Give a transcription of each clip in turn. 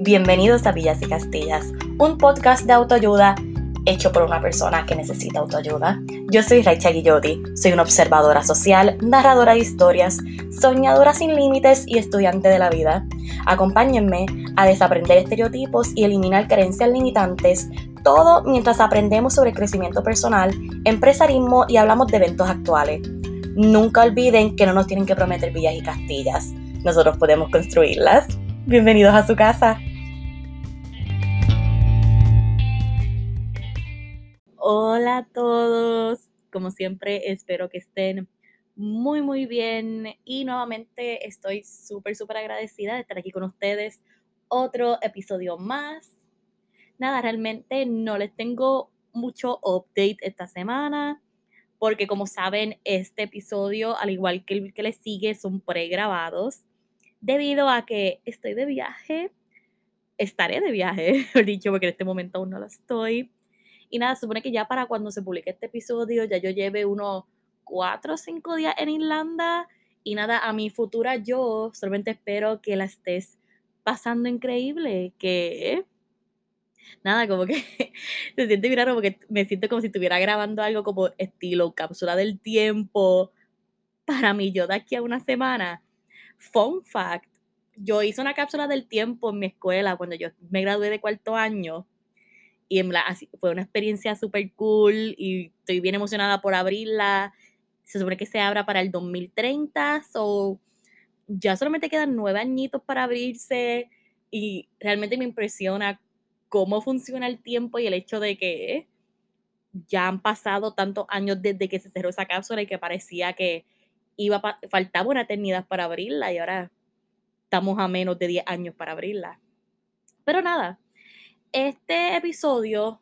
Bienvenidos a Villas y Castillas, un podcast de autoayuda hecho por una persona que necesita autoayuda. Yo soy Rachel Guillotti, soy una observadora social, narradora de historias, soñadora sin límites y estudiante de la vida. Acompáñenme a desaprender estereotipos y eliminar creencias limitantes, todo mientras aprendemos sobre crecimiento personal, empresarismo y hablamos de eventos actuales. Nunca olviden que no nos tienen que prometer villas y castillas, nosotros podemos construirlas. Bienvenidos a su casa. Hola a todos, como siempre espero que estén muy muy bien. Y nuevamente estoy súper súper agradecida de estar aquí con ustedes. Otro episodio más. Nada, realmente no les tengo mucho update esta semana porque como saben este episodio al igual que el que les sigue son pregrabados. Debido a que estoy de viaje, estaré de viaje, dicho, porque en este momento aún no lo estoy y nada, supone que ya para cuando se publique este episodio, ya yo lleve unos cuatro o cinco días en Irlanda. Y nada, a mi futura yo solamente espero que la estés pasando increíble, que nada, como que se siente bien raro porque me siento como si estuviera grabando algo como estilo cápsula del tiempo para mí yo de aquí a una semana. Fun fact, yo hice una cápsula del tiempo en mi escuela cuando yo me gradué de cuarto año y en fue una experiencia súper cool y estoy bien emocionada por abrirla. Se supone que se abra para el 2030, so ya solamente quedan nueve añitos para abrirse y realmente me impresiona cómo funciona el tiempo y el hecho de que ya han pasado tantos años desde que se cerró esa cápsula y que parecía que iba faltaba una eternidad para abrirla y ahora estamos a menos de 10 años para abrirla. Pero nada, este episodio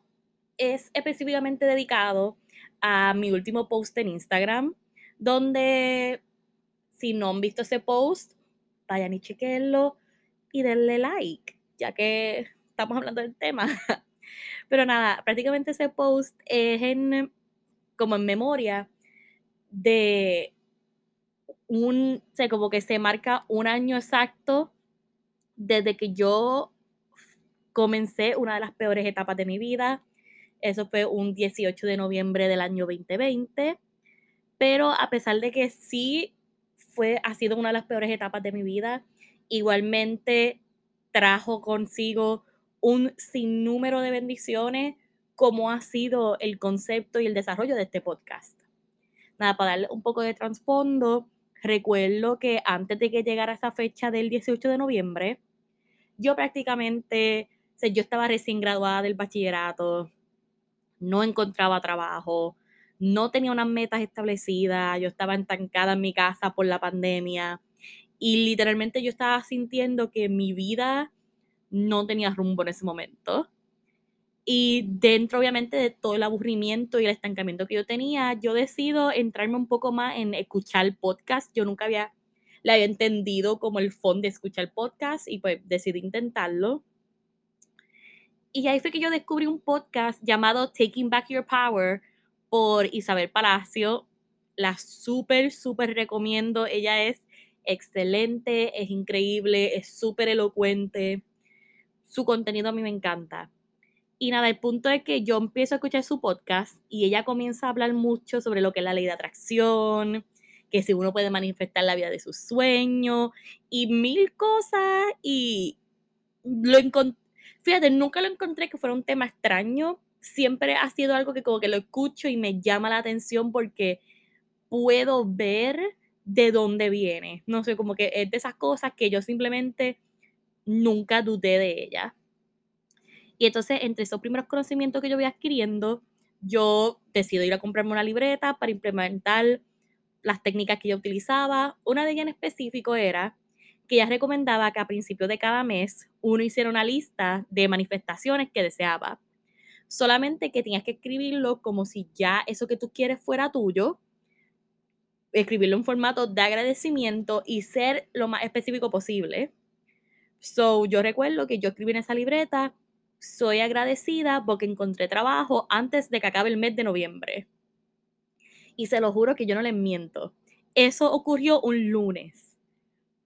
es específicamente dedicado a mi último post en Instagram, donde si no han visto ese post, vayan y chequenlo y denle like, ya que estamos hablando del tema. Pero nada, prácticamente ese post es en como en memoria de un, o sea, como que se marca un año exacto desde que yo comencé una de las peores etapas de mi vida. Eso fue un 18 de noviembre del año 2020. Pero a pesar de que sí fue, ha sido una de las peores etapas de mi vida, igualmente trajo consigo un sinnúmero de bendiciones como ha sido el concepto y el desarrollo de este podcast. Nada, para darle un poco de trasfondo, recuerdo que antes de que llegara esa fecha del 18 de noviembre, yo prácticamente yo estaba recién graduada del bachillerato, no encontraba trabajo, no tenía unas metas establecidas, yo estaba estancada en mi casa por la pandemia y literalmente yo estaba sintiendo que mi vida no tenía rumbo en ese momento. Y dentro, obviamente, de todo el aburrimiento y el estancamiento que yo tenía, yo decido entrarme un poco más en escuchar podcast. Yo nunca había, le había entendido como el fondo de escuchar podcast y pues decidí intentarlo. Y ahí fue que yo descubrí un podcast llamado Taking Back Your Power por Isabel Palacio. La súper, súper recomiendo. Ella es excelente, es increíble, es súper elocuente. Su contenido a mí me encanta. Y nada, el punto es que yo empiezo a escuchar su podcast y ella comienza a hablar mucho sobre lo que es la ley de atracción, que si uno puede manifestar la vida de sus sueños y mil cosas. Y lo encontré Fíjate, nunca lo encontré que fuera un tema extraño. Siempre ha sido algo que como que lo escucho y me llama la atención porque puedo ver de dónde viene. No sé, como que es de esas cosas que yo simplemente nunca dudé de ella. Y entonces, entre esos primeros conocimientos que yo voy adquiriendo, yo decido ir a comprarme una libreta para implementar las técnicas que yo utilizaba. Una de ellas en específico era que ella recomendaba que a principio de cada mes uno hiciera una lista de manifestaciones que deseaba. Solamente que tenías que escribirlo como si ya eso que tú quieres fuera tuyo, escribirlo en formato de agradecimiento y ser lo más específico posible. So, yo recuerdo que yo escribí en esa libreta, soy agradecida porque encontré trabajo antes de que acabe el mes de noviembre. Y se lo juro que yo no les miento. Eso ocurrió un lunes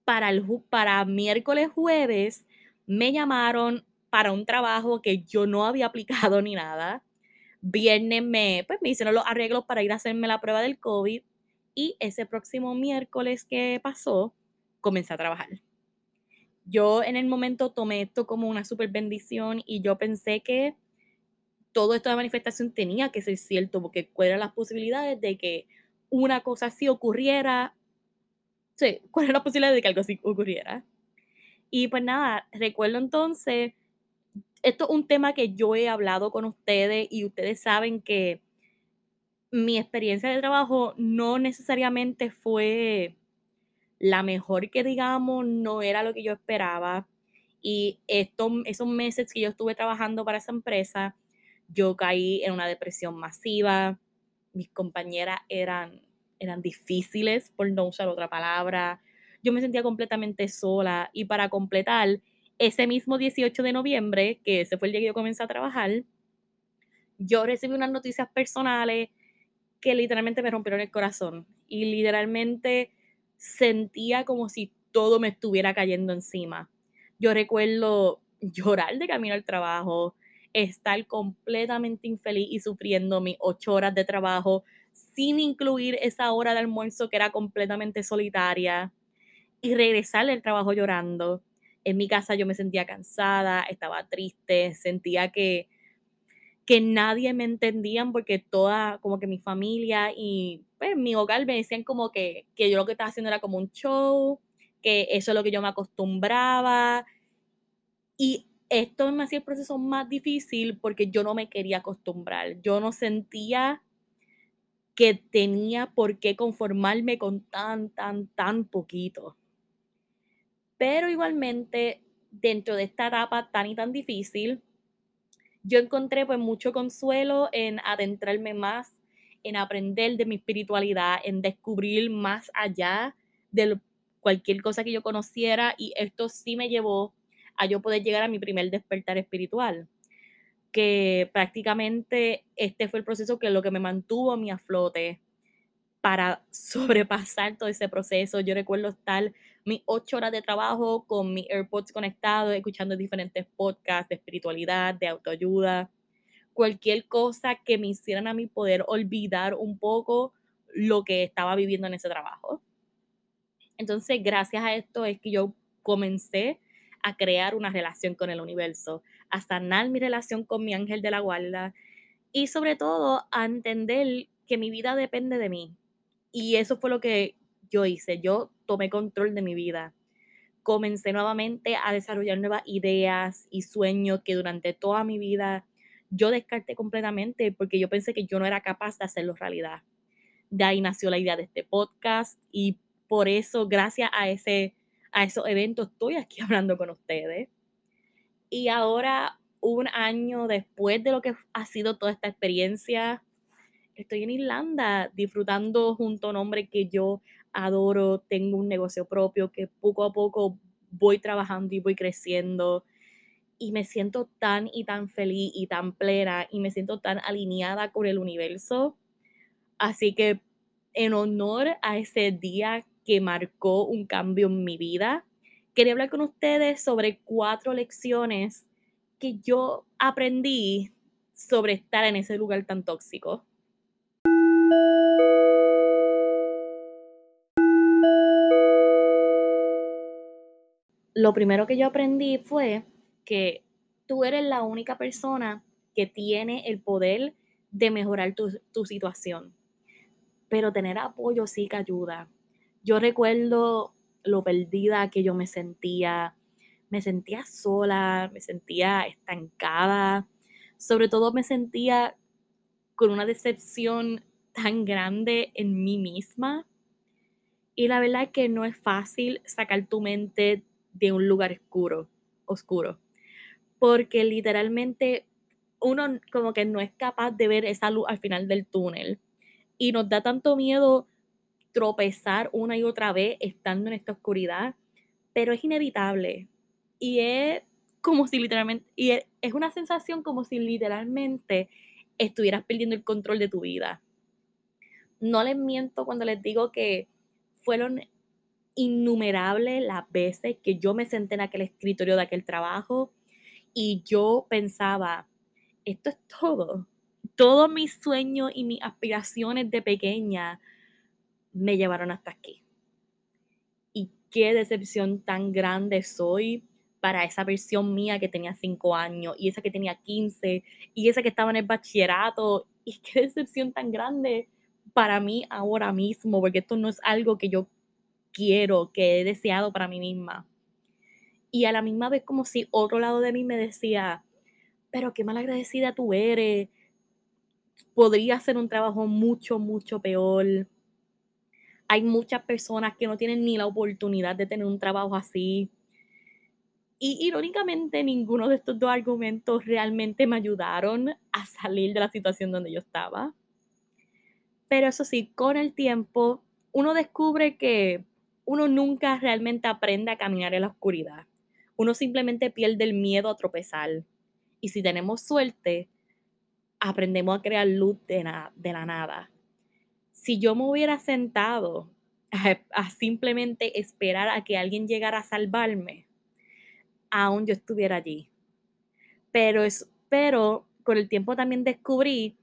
para, el, para miércoles, jueves, me llamaron para un trabajo que yo no había aplicado ni nada. Viernes me, pues, me hicieron los arreglos para ir a hacerme la prueba del COVID y ese próximo miércoles que pasó, comencé a trabajar. Yo en el momento tomé esto como una super bendición y yo pensé que todo esto de manifestación tenía que ser cierto, porque cuáles eran las posibilidades de que una cosa así ocurriera. Sí, cuál era la posibilidad de que algo así ocurriera. Y pues nada, recuerdo entonces, esto es un tema que yo he hablado con ustedes y ustedes saben que mi experiencia de trabajo no necesariamente fue la mejor que digamos, no era lo que yo esperaba. Y estos, esos meses que yo estuve trabajando para esa empresa, yo caí en una depresión masiva. Mis compañeras eran, eran difíciles, por no usar otra palabra. Yo me sentía completamente sola. Y para completar, ese mismo 18 de noviembre, que ese fue el día que yo comencé a trabajar, yo recibí unas noticias personales que literalmente me rompieron el corazón y literalmente sentía como si todo me estuviera cayendo encima. Yo recuerdo llorar de camino al trabajo, estar completamente infeliz y sufriendo mis ocho horas de trabajo sin incluir esa hora de almuerzo que era completamente solitaria y regresar del trabajo llorando. En mi casa yo me sentía cansada, estaba triste, sentía que que nadie me entendían porque toda, como que mi familia y pues, mi hogar me decían como que, que yo lo que estaba haciendo era como un show, que eso es lo que yo me acostumbraba. Y esto me hacía el proceso más difícil porque yo no me quería acostumbrar. Yo no sentía que tenía por qué conformarme con tan, tan, tan poquito. Pero igualmente, dentro de esta etapa tan y tan difícil, yo encontré pues mucho consuelo en adentrarme más, en aprender de mi espiritualidad, en descubrir más allá de cualquier cosa que yo conociera y esto sí me llevó a yo poder llegar a mi primer despertar espiritual, que prácticamente este fue el proceso que lo que me mantuvo a mí a flote para sobrepasar todo ese proceso. Yo recuerdo estar mis ocho horas de trabajo con mis AirPods conectados, escuchando diferentes podcasts de espiritualidad, de autoayuda, cualquier cosa que me hicieran a mí poder olvidar un poco lo que estaba viviendo en ese trabajo. Entonces, gracias a esto es que yo comencé a crear una relación con el universo, a sanar mi relación con mi ángel de la guarda y sobre todo a entender que mi vida depende de mí. Y eso fue lo que yo hice. Yo tomé control de mi vida. Comencé nuevamente a desarrollar nuevas ideas y sueños que durante toda mi vida yo descarté completamente porque yo pensé que yo no era capaz de hacerlo realidad. De ahí nació la idea de este podcast y por eso, gracias a, ese, a esos eventos, estoy aquí hablando con ustedes. Y ahora, un año después de lo que ha sido toda esta experiencia, estoy en Irlanda disfrutando junto a un hombre que yo adoro, tengo un negocio propio que poco a poco voy trabajando y voy creciendo y me siento tan y tan feliz y tan plena y me siento tan alineada con el universo. Así que en honor a ese día que marcó un cambio en mi vida, quería hablar con ustedes sobre cuatro lecciones que yo aprendí sobre estar en ese lugar tan tóxico. lo primero que yo aprendí fue que tú eres la única persona que tiene el poder de mejorar tu, situación. Pero tener apoyo sí que ayuda. Yo recuerdo lo perdida que yo me sentía. Me sentía sola, me sentía estancada. Sobre todo me sentía con una decepción tan grande en mí misma. Y la verdad es que no es fácil sacar tu mente de un lugar oscuro, oscuro. Porque literalmente uno como que no es capaz de ver esa luz al final del túnel. Y nos da tanto miedo tropezar una y otra vez estando en esta oscuridad, pero es inevitable. Y es como si literalmente, y es una sensación como si literalmente estuvieras perdiendo el control de tu vida. No les miento cuando les digo que fueron innumerables las veces que yo me senté en aquel escritorio de aquel trabajo y yo pensaba, esto es todo. Todos mis sueños y mis aspiraciones de pequeña me llevaron hasta aquí. Y qué decepción tan grande soy para esa versión mía que tenía 5 años y esa que tenía 15 y esa que estaba en el bachillerato. Y qué decepción tan grande para mí ahora mismo, porque esto no es algo que yo quiero, que he deseado para mí misma. Y a la misma vez como si otro lado de mí me decía, pero qué mal agradecida tú eres, podría hacer un trabajo mucho, mucho peor. Hay muchas personas que no tienen ni la oportunidad de tener un trabajo así. Y irónicamente, ninguno de estos dos argumentos realmente me ayudaron a salir de la situación donde yo estaba. Pero eso sí, con el tiempo, uno descubre que uno nunca realmente aprende a caminar en la oscuridad. Uno simplemente pierde el miedo a tropezar. Y si tenemos suerte, aprendemos a crear luz de, de la nada. Si yo me hubiera sentado a, simplemente esperar a que alguien llegara a salvarme, aún yo estuviera allí. Pero, es, pero con el tiempo también descubrí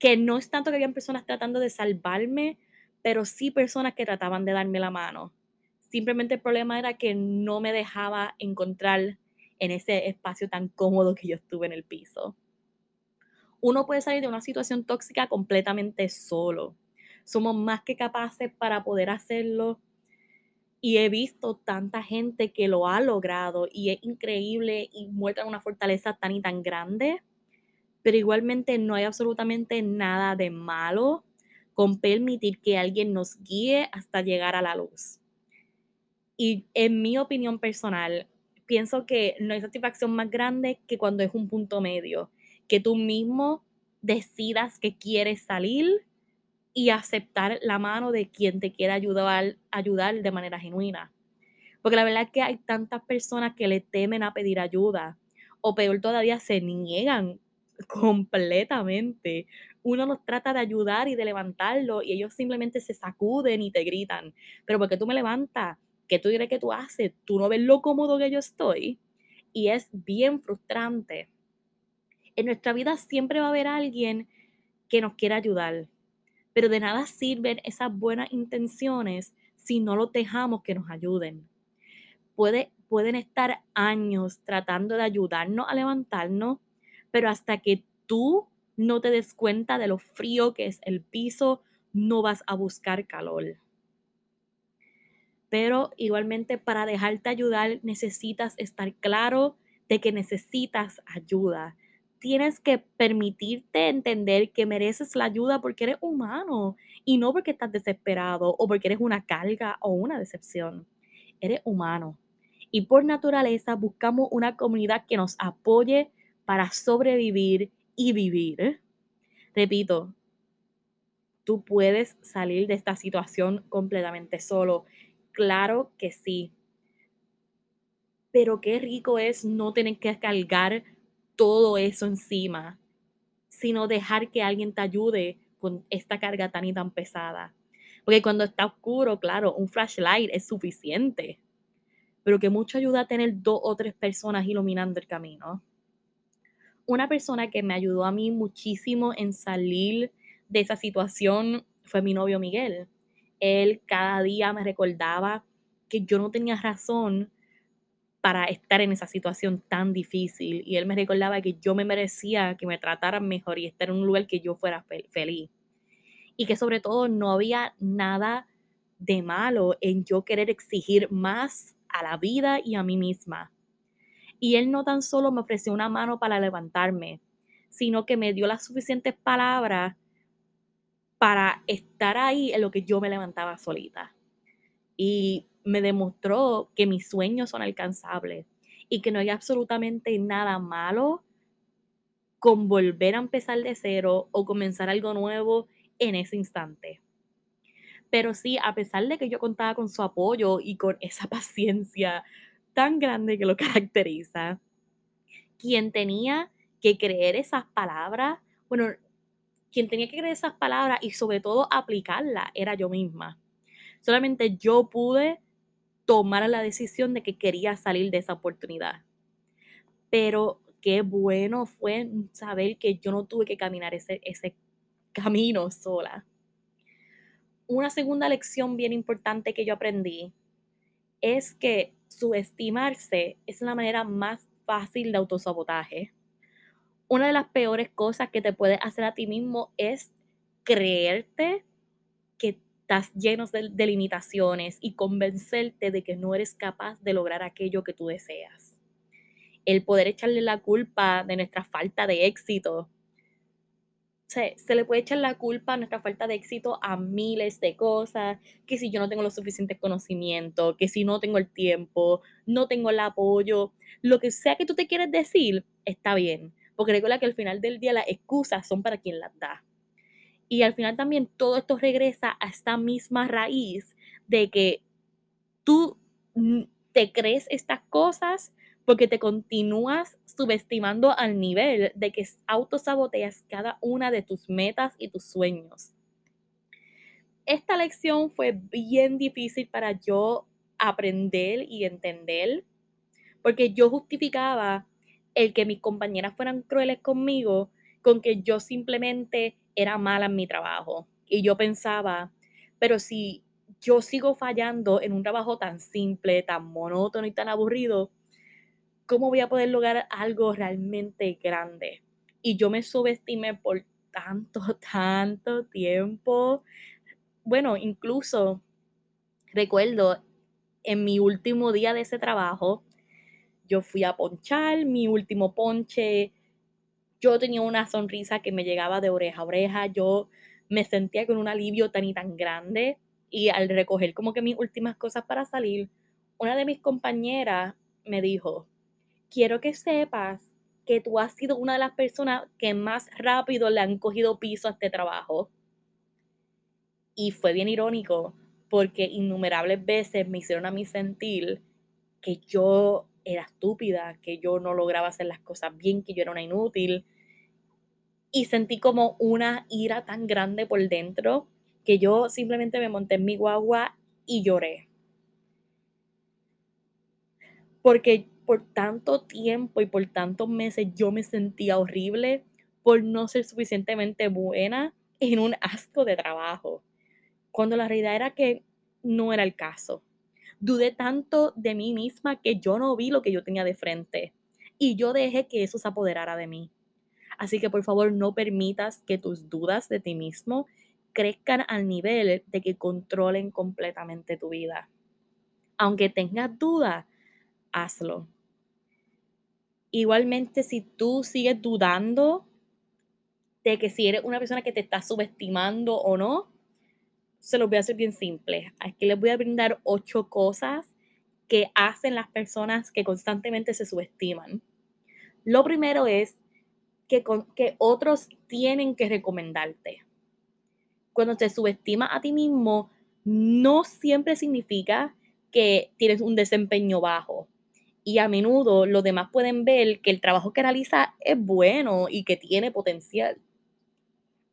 que no es tanto que habían personas tratando de salvarme, pero sí personas que trataban de darme la mano. Simplemente el problema era que no me dejaba encontrar en ese espacio tan cómodo que yo estuve en el piso. Uno puede salir de una situación tóxica completamente solo. Somos más que capaces para poder hacerlo. Y he visto tanta gente que lo ha logrado y es increíble y muestra una fortaleza tan y tan grande. Pero igualmente no hay absolutamente nada de malo con permitir que alguien nos guíe hasta llegar a la luz. Y en mi opinión personal, pienso que no hay satisfacción más grande que cuando es un punto medio, que tú mismo decidas que quieres salir y aceptar la mano de quien te quiera ayudar, ayudar de manera genuina. Porque la verdad es que hay tantas personas que le temen a pedir ayuda o peor todavía se niegan completamente. Uno los trata de ayudar y de levantarlo y ellos simplemente se sacuden y te gritan, pero porque tú me levantas, ¿qué tú crees que tú haces? Tú no ves lo cómodo que yo estoy. Y es bien frustrante. En nuestra vida siempre va a haber alguien que nos quiera ayudar, pero de nada sirven esas buenas intenciones si no los dejamos que nos ayuden. Puede, pueden estar años tratando de ayudarnos a levantarnos, pero hasta que tú no te des cuenta de lo frío que es el piso, no vas a buscar calor pero igualmente para dejarte ayudar necesitas estar claro de que necesitas ayuda. Tienes que permitirte entender que mereces la ayuda porque eres humano y no porque estás desesperado o porque eres una carga o una decepción. Eres humano. Y por naturaleza buscamos una comunidad que nos apoye para sobrevivir y vivir. Repito, tú puedes salir de esta situación completamente solo Claro que sí. Pero qué rico es no tener que cargar todo eso encima, sino dejar que alguien te ayude con esta carga tan y tan pesada. Porque cuando está oscuro, claro, un flashlight es suficiente. Pero que mucho ayuda a tener dos o tres personas iluminando el camino. Una persona que me ayudó a mí muchísimo en salir de esa situación fue mi novio Miguel él cada día me recordaba que yo no tenía razón para estar en esa situación tan difícil y él me recordaba que yo me merecía que me trataran mejor y estar en un lugar que yo fuera feliz. Y que sobre todo no había nada de malo en yo querer exigir más a la vida y a mí misma. Y él no tan solo me ofreció una mano para levantarme, sino que me dio las suficientes palabras para estar ahí en lo que yo me levantaba solita. Y me demostró que mis sueños son alcanzables y que no hay absolutamente nada malo con volver a empezar de cero o comenzar algo nuevo en ese instante. Pero sí, a pesar de que yo contaba con su apoyo y con esa paciencia tan grande que lo caracteriza, quien tenía que creer esas palabras, bueno, quien tenía que creer esas palabras y sobre todo aplicarlas era yo misma. Solamente yo pude tomar la decisión de que quería salir de esa oportunidad. Pero qué bueno fue saber que yo no tuve que caminar ese, ese camino sola. Una segunda lección bien importante que yo aprendí es que subestimarse es la manera más fácil de autosabotaje. Una de las peores cosas que te puedes hacer a ti mismo es creerte estás lleno de, de limitaciones y convencerte de que no eres capaz de lograr aquello que tú deseas el poder echarle la culpa de nuestra falta de éxito. Se, se le puede echar la culpa a nuestra falta de éxito a miles de cosas, que si yo no tengo los suficientes conocimientos, que si no tengo el tiempo, no tengo el apoyo, lo que sea que tú te quieres decir, está bien, porque recuerda que al final del día las excusas son para quien las da. Y al final también todo esto regresa a esta misma raíz de que tú te crees estas cosas porque te continúas subestimando al nivel de que autosaboteas cada una de tus metas y tus sueños. Esta lección fue bien difícil para yo aprender y entender, porque yo justificaba el que mis compañeras fueran crueles conmigo con que yo simplemente era mala en mi trabajo. Y yo pensaba, pero si yo sigo fallando en un trabajo tan simple, tan monótono y tan aburrido, ¿cómo voy a poder lograr algo realmente grande? Y yo me subestimé por tanto, tanto tiempo. Bueno, incluso recuerdo en mi último día de ese trabajo, yo fui a ponchar mi último ponche. Yo tenía una sonrisa que me llegaba de oreja a oreja. Yo me sentía con un alivio tan y tan grande. Y al recoger como que mis últimas cosas para salir, una de mis compañeras me dijo, quiero que sepas que tú has sido una de las personas que más rápido le han cogido piso a este trabajo. Y fue bien irónico porque innumerables veces me hicieron a mí sentir que yo era estúpida, que yo no lograba hacer las cosas bien, que yo era una inútil. Y sentí como una ira tan grande por dentro que yo simplemente me monté en mi guagua y lloré. Porque por tanto tiempo y por tantos meses yo me sentía horrible por no ser suficientemente buena en un asco de trabajo, cuando la realidad era que no era el caso. Dudé tanto de mí misma que yo no vi lo que yo tenía de frente y yo dejé que eso se apoderara de mí. Así que por favor no permitas que tus dudas de ti mismo crezcan al nivel de que controlen completamente tu vida. Aunque tengas dudas, hazlo. Igualmente, si tú sigues dudando de que si eres una persona que te está subestimando o no, se los voy a hacer bien simple. Aquí les voy a brindar ocho cosas que hacen las personas que constantemente se subestiman. Lo primero es que, que otros tienen que recomendarte. Cuando te subestimas a ti mismo, no siempre significa que tienes un desempeño bajo y a menudo los demás pueden ver que el trabajo que realiza es bueno y que tiene potencial.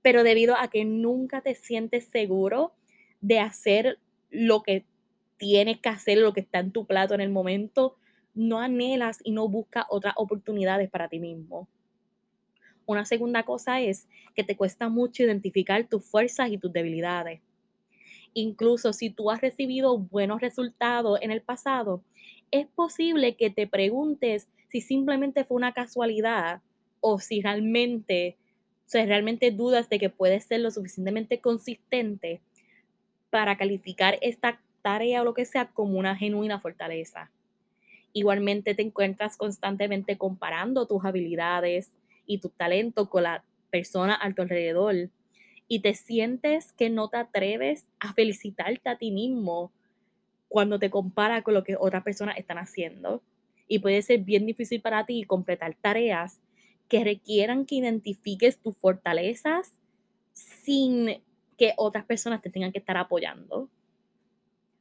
Pero debido a que nunca te sientes seguro de hacer lo que tienes que hacer, lo que está en tu plato en el momento, no anhelas y no buscas otras oportunidades para ti mismo. Una segunda cosa es que te cuesta mucho identificar tus fuerzas y tus debilidades. Incluso si tú has recibido buenos resultados en el pasado, es posible que te preguntes si simplemente fue una casualidad o si realmente, o sea, realmente dudas de que puedes ser lo suficientemente consistente para calificar esta tarea o lo que sea como una genuina fortaleza. Igualmente te encuentras constantemente comparando tus habilidades y tu talento con la persona a tu alrededor y te sientes que no te atreves a felicitarte a ti mismo cuando te compara con lo que otras personas están haciendo. Y puede ser bien difícil para ti completar tareas que requieran que identifiques tus fortalezas sin que otras personas te tengan que estar apoyando.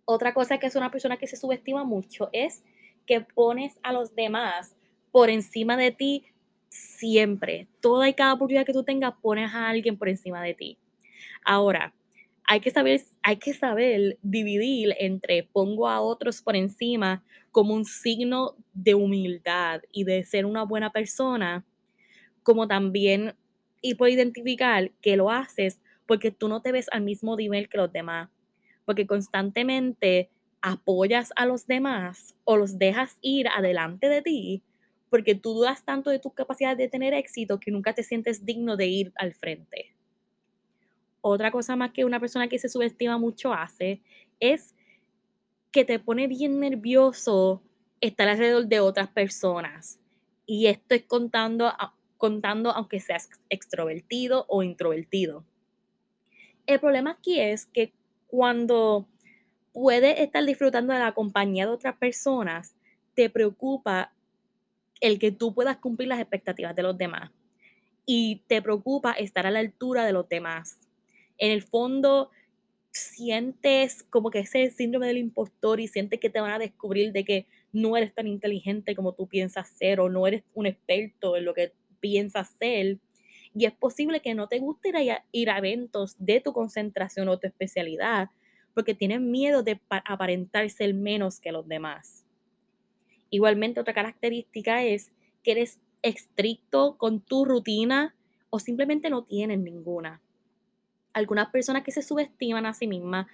Otra cosa que es una persona que se subestima mucho es que pones a los demás por encima de ti siempre. Toda y cada oportunidad que tú tengas, pones a alguien por encima de ti. Ahora, hay que saber, hay que saber dividir entre pongo a otros por encima como un signo de humildad y de ser una buena persona, como también y puedo identificar que lo haces porque tú no te ves al mismo nivel que los demás, porque constantemente apoyas a los demás o los dejas ir adelante de ti, porque tú dudas tanto de tu capacidad de tener éxito que nunca te sientes digno de ir al frente. Otra cosa más que una persona que se subestima mucho hace es que te pone bien nervioso estar alrededor de otras personas. Y esto es contando, contando aunque seas extrovertido o introvertido. El problema aquí es que cuando puedes estar disfrutando de la compañía de otras personas, te preocupa el que tú puedas cumplir las expectativas de los demás y te preocupa estar a la altura de los demás. En el fondo, sientes como que ese síndrome del impostor y sientes que te van a descubrir de que no eres tan inteligente como tú piensas ser o no eres un experto en lo que piensas ser. Y es posible que no te guste ir a, eventos de tu concentración o tu especialidad porque tienes miedo de aparentar ser menos que los demás. Igualmente, otra característica es que eres estricto con tu rutina o simplemente no tienes ninguna. Algunas personas que se subestiman a sí mismas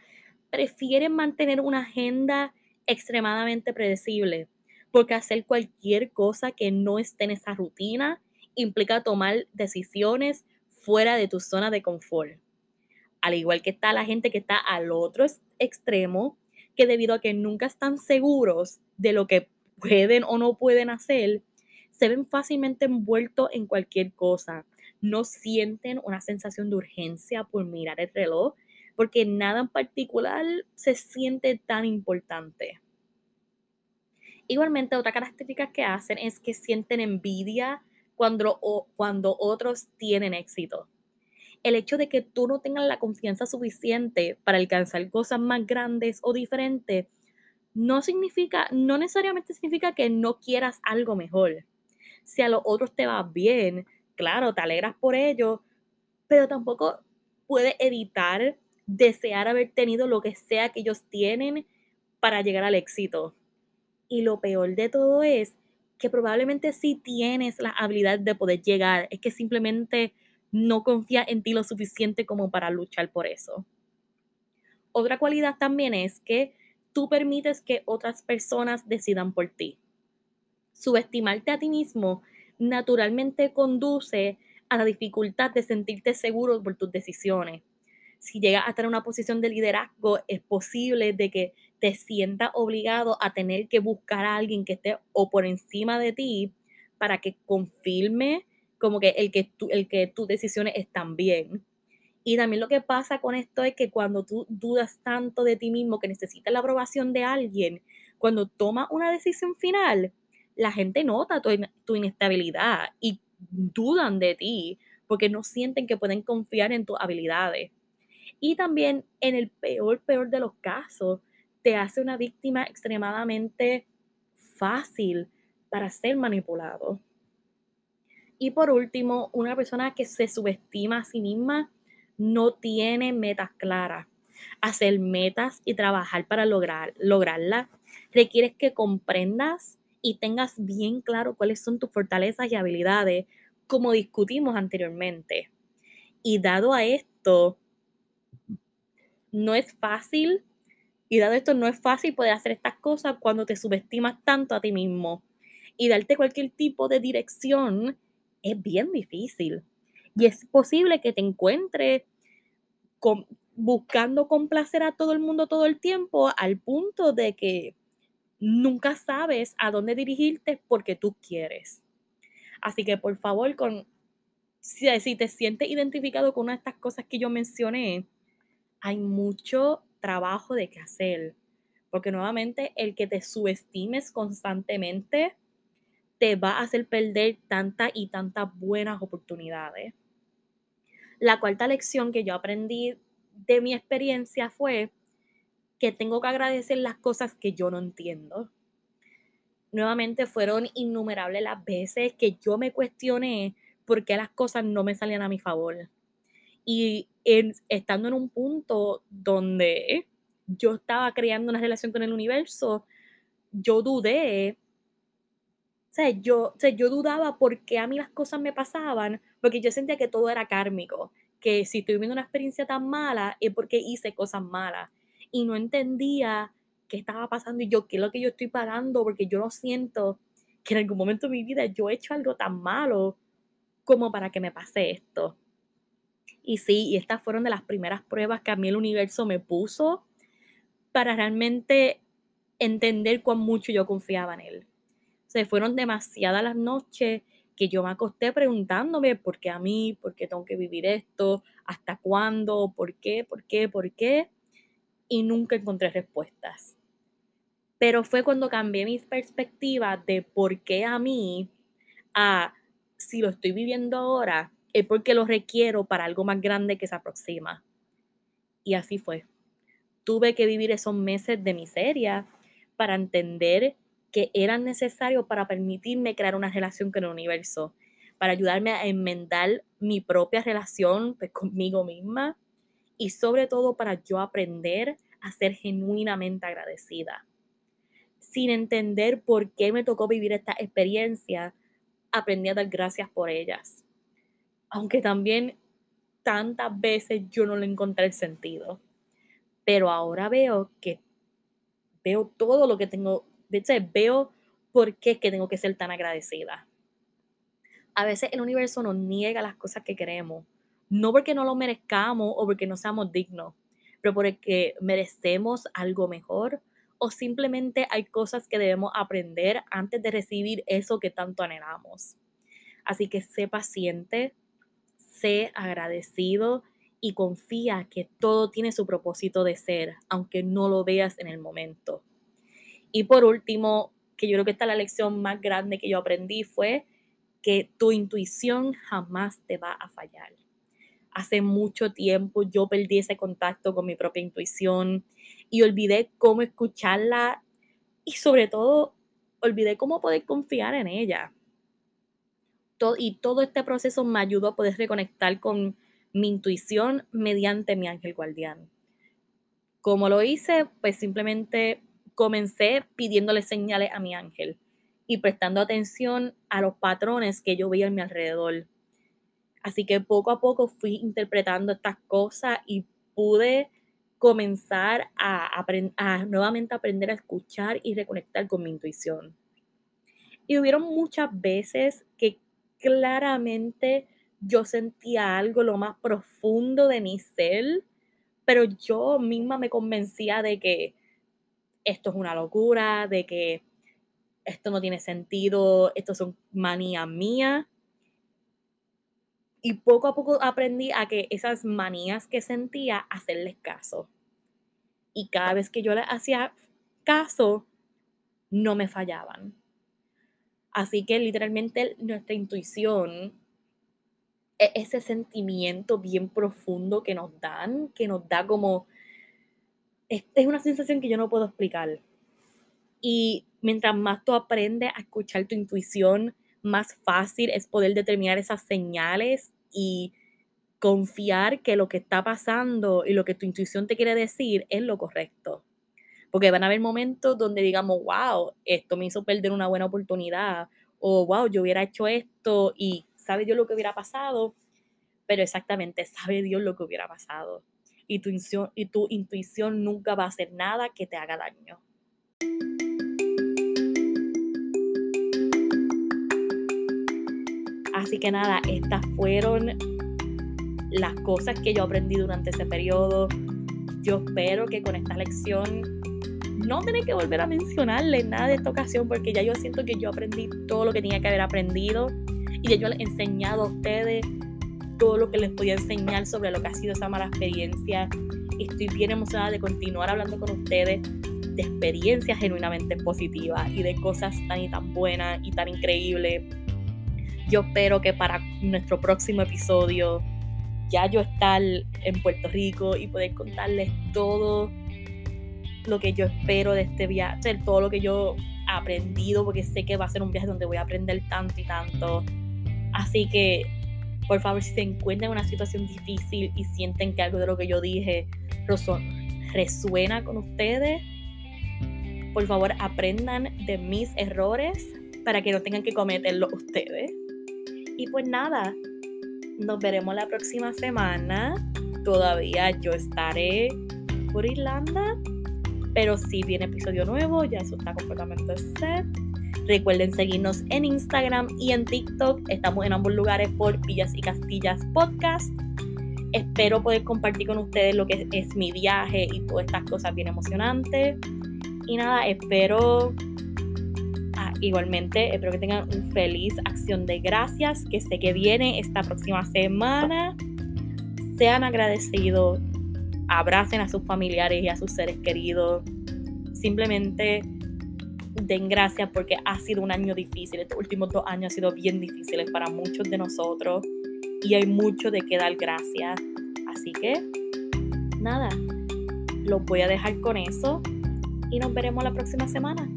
prefieren mantener una agenda extremadamente predecible, porque hacer cualquier cosa que no esté en esa rutina implica tomar decisiones fuera de tu zona de confort. Al igual que está la gente que está al otro extremo, que debido a que nunca están seguros de lo que pueden o no pueden hacer, se ven fácilmente envueltos en cualquier cosa. No sienten una sensación de urgencia por mirar el reloj, porque nada en particular se siente tan importante. Igualmente, otra característica que hacen es que sienten envidia cuando, cuando otros tienen éxito. El hecho de que tú no tengas la confianza suficiente para alcanzar cosas más grandes o diferentes no significa, no necesariamente significa que no quieras algo mejor. Si a los otros te va bien, claro, te alegras por ello, pero tampoco puedes evitar desear haber tenido lo que sea que ellos tienen para llegar al éxito. Y lo peor de todo es que probablemente sí tienes la habilidad de poder llegar, es que simplemente no confía en ti lo suficiente como para luchar por eso. Otra cualidad también es que tú permites que otras personas decidan por ti. Subestimarte a ti mismo naturalmente conduce a la dificultad de sentirte seguro por tus decisiones. Si llegas a estar en una posición de liderazgo, es posible de que te sienta obligado a tener que buscar a alguien que esté o por encima de ti para que confirme como que el que, tu, el que tus decisiones están bien. Y también lo que pasa con esto es que cuando tú dudas tanto de ti mismo que necesitas la aprobación de alguien, cuando tomas una decisión final, la gente nota tu, tu inestabilidad y dudan de ti porque no sienten que pueden confiar en tus habilidades. Y también en el peor, peor de los casos, te hace una víctima extremadamente fácil para ser manipulado. Y por último, una persona que se subestima a sí misma no tiene metas claras. Hacer metas y trabajar para lograr, lograrlas requiere que comprendas y tengas bien claro cuáles son tus fortalezas y habilidades, como discutimos anteriormente. Y dado a esto, no es fácil y dado esto, no es fácil poder hacer estas cosas cuando te subestimas tanto a ti mismo. Y darte cualquier tipo de dirección es bien difícil. Y es posible que te encuentres buscando complacer a todo el mundo todo el tiempo al punto de que nunca sabes a dónde dirigirte porque tú quieres. Así que por favor, con, si, si te sientes identificado con una de estas cosas que yo mencioné, hay mucho trabajo de qué hacer. Porque nuevamente el que te subestimes constantemente te va a hacer perder tantas y tantas buenas oportunidades. La cuarta lección que yo aprendí de mi experiencia fue que tengo que agradecer las cosas que yo no entiendo. Nuevamente fueron innumerables las veces que yo me cuestioné por qué las cosas no me salían a mi favor. Y estando en un punto donde yo estaba creando una relación con el universo, yo dudé. O sea, yo, o yo dudaba por qué a mí las cosas me pasaban, porque yo sentía que todo era kármico, que si estoy viviendo una experiencia tan mala es porque hice cosas malas. Y no entendía qué estaba pasando y yo, qué es lo que yo estoy pagando, porque yo no siento que en algún momento de mi vida yo he hecho algo tan malo como para que me pase esto. Y sí, y estas fueron de las primeras pruebas que a mí el universo me puso para realmente entender cuán mucho yo confiaba en él. Se fueron demasiadas las noches que yo me acosté preguntándome por qué a mí, por qué tengo que vivir esto, hasta cuándo, por qué, por qué, por qué, y nunca encontré respuestas. Pero fue cuando cambié mi perspectiva de por qué a mí, a si lo estoy viviendo ahora, es porque lo requiero para algo más grande que se aproxima. Y así fue. Tuve que vivir esos meses de miseria para entender que eran necesarios para permitirme crear una relación con el universo, para ayudarme a enmendar mi propia relación pues, conmigo misma y sobre todo para yo aprender a ser genuinamente agradecida. Sin entender por qué me tocó vivir esta experiencia, aprendí a dar gracias por ellas aunque también tantas veces yo no le encontré el sentido. Pero ahora veo que veo todo lo que tengo, de hecho, veo por qué es que tengo que ser tan agradecida. A veces el universo nos niega las cosas que queremos, no porque no lo merezcamos o porque no seamos dignos, pero porque merecemos algo mejor o simplemente hay cosas que debemos aprender antes de recibir eso que tanto anhelamos. Así que sé paciente, sé agradecido y confía que todo tiene su propósito de ser, aunque no lo veas en el momento. Y por último, que yo creo que esta es la lección más grande que yo aprendí fue que tu intuición jamás te va a fallar. Hace mucho tiempo yo perdí ese contacto con mi propia intuición y olvidé cómo escucharla y sobre todo olvidé cómo poder confiar en ella y todo este proceso me ayudó a poder reconectar con mi intuición mediante mi ángel guardián. Como lo hice, pues simplemente comencé pidiéndole señales a mi ángel y prestando atención a los patrones que yo veía a mi alrededor. Así que poco a poco fui interpretando estas cosas y pude comenzar a, a nuevamente aprender a escuchar y reconectar con mi intuición. Y hubieron muchas veces que claramente yo sentía algo lo más profundo de mi ser, pero yo misma me convencía de que esto es una locura, de que esto no tiene sentido, esto son manías mías. Y poco a poco aprendí a que esas manías que sentía, hacerles caso. Y cada vez que yo les hacía caso, no me fallaban. Así que literalmente nuestra intuición es ese sentimiento bien profundo que nos dan, que nos da como... Es, una sensación que yo no puedo explicar. Y mientras más tú aprendes a escuchar tu intuición, más fácil es poder determinar esas señales y confiar que lo que está pasando y lo que tu intuición te quiere decir es lo correcto. Porque van a haber momentos donde digamos, wow, esto me hizo perder una buena oportunidad. O wow, yo hubiera hecho esto y sabe Dios lo que hubiera pasado. Pero exactamente, sabe Dios lo que hubiera pasado. Y tu, y tu intuición nunca va a hacer nada que te haga daño. Así que nada, estas fueron las cosas que yo aprendí durante ese periodo. Yo espero que con esta lección no tener que volver a mencionarle nada de esta ocasión porque ya yo siento que yo aprendí todo lo que tenía que haber aprendido y ya yo les he enseñado a ustedes todo lo que les podía enseñar sobre lo que ha sido esa mala experiencia. Estoy bien emocionada de continuar hablando con ustedes de experiencias genuinamente positivas y de cosas tan y tan buenas y tan increíbles. Yo espero que para nuestro próximo episodio ya yo estar en Puerto Rico y poder contarles todo lo que yo espero de este viaje, todo lo que yo he aprendido, porque sé que va a ser un viaje donde voy a aprender tanto y tanto. Así que Por favor, si se encuentran en una situación difícil y sienten que algo de lo que yo dije resuena con ustedes, por favor aprendan de mis errores para que no tengan que cometerlo ustedes. Y pues nada, nos veremos la próxima semana. Todavía yo estaré por Irlanda, pero si viene episodio nuevo, ya eso está completamente set. Recuerden seguirnos en Instagram y en TikTok. Estamos en ambos lugares por Villas y Castillas Podcast. Espero poder compartir con ustedes lo que es mi viaje y todas estas cosas bien emocionantes. Y nada, espero ah, igualmente, espero que tengan un feliz acción de gracias que sé que viene esta próxima semana. Sean agradecidos, abracen a sus familiares y a sus seres queridos. Simplemente den gracias porque ha sido un año difícil. Estos últimos dos años han sido bien difíciles para muchos de nosotros y hay mucho de qué dar gracias. Así que, nada, los voy a dejar con eso y nos veremos la próxima semana.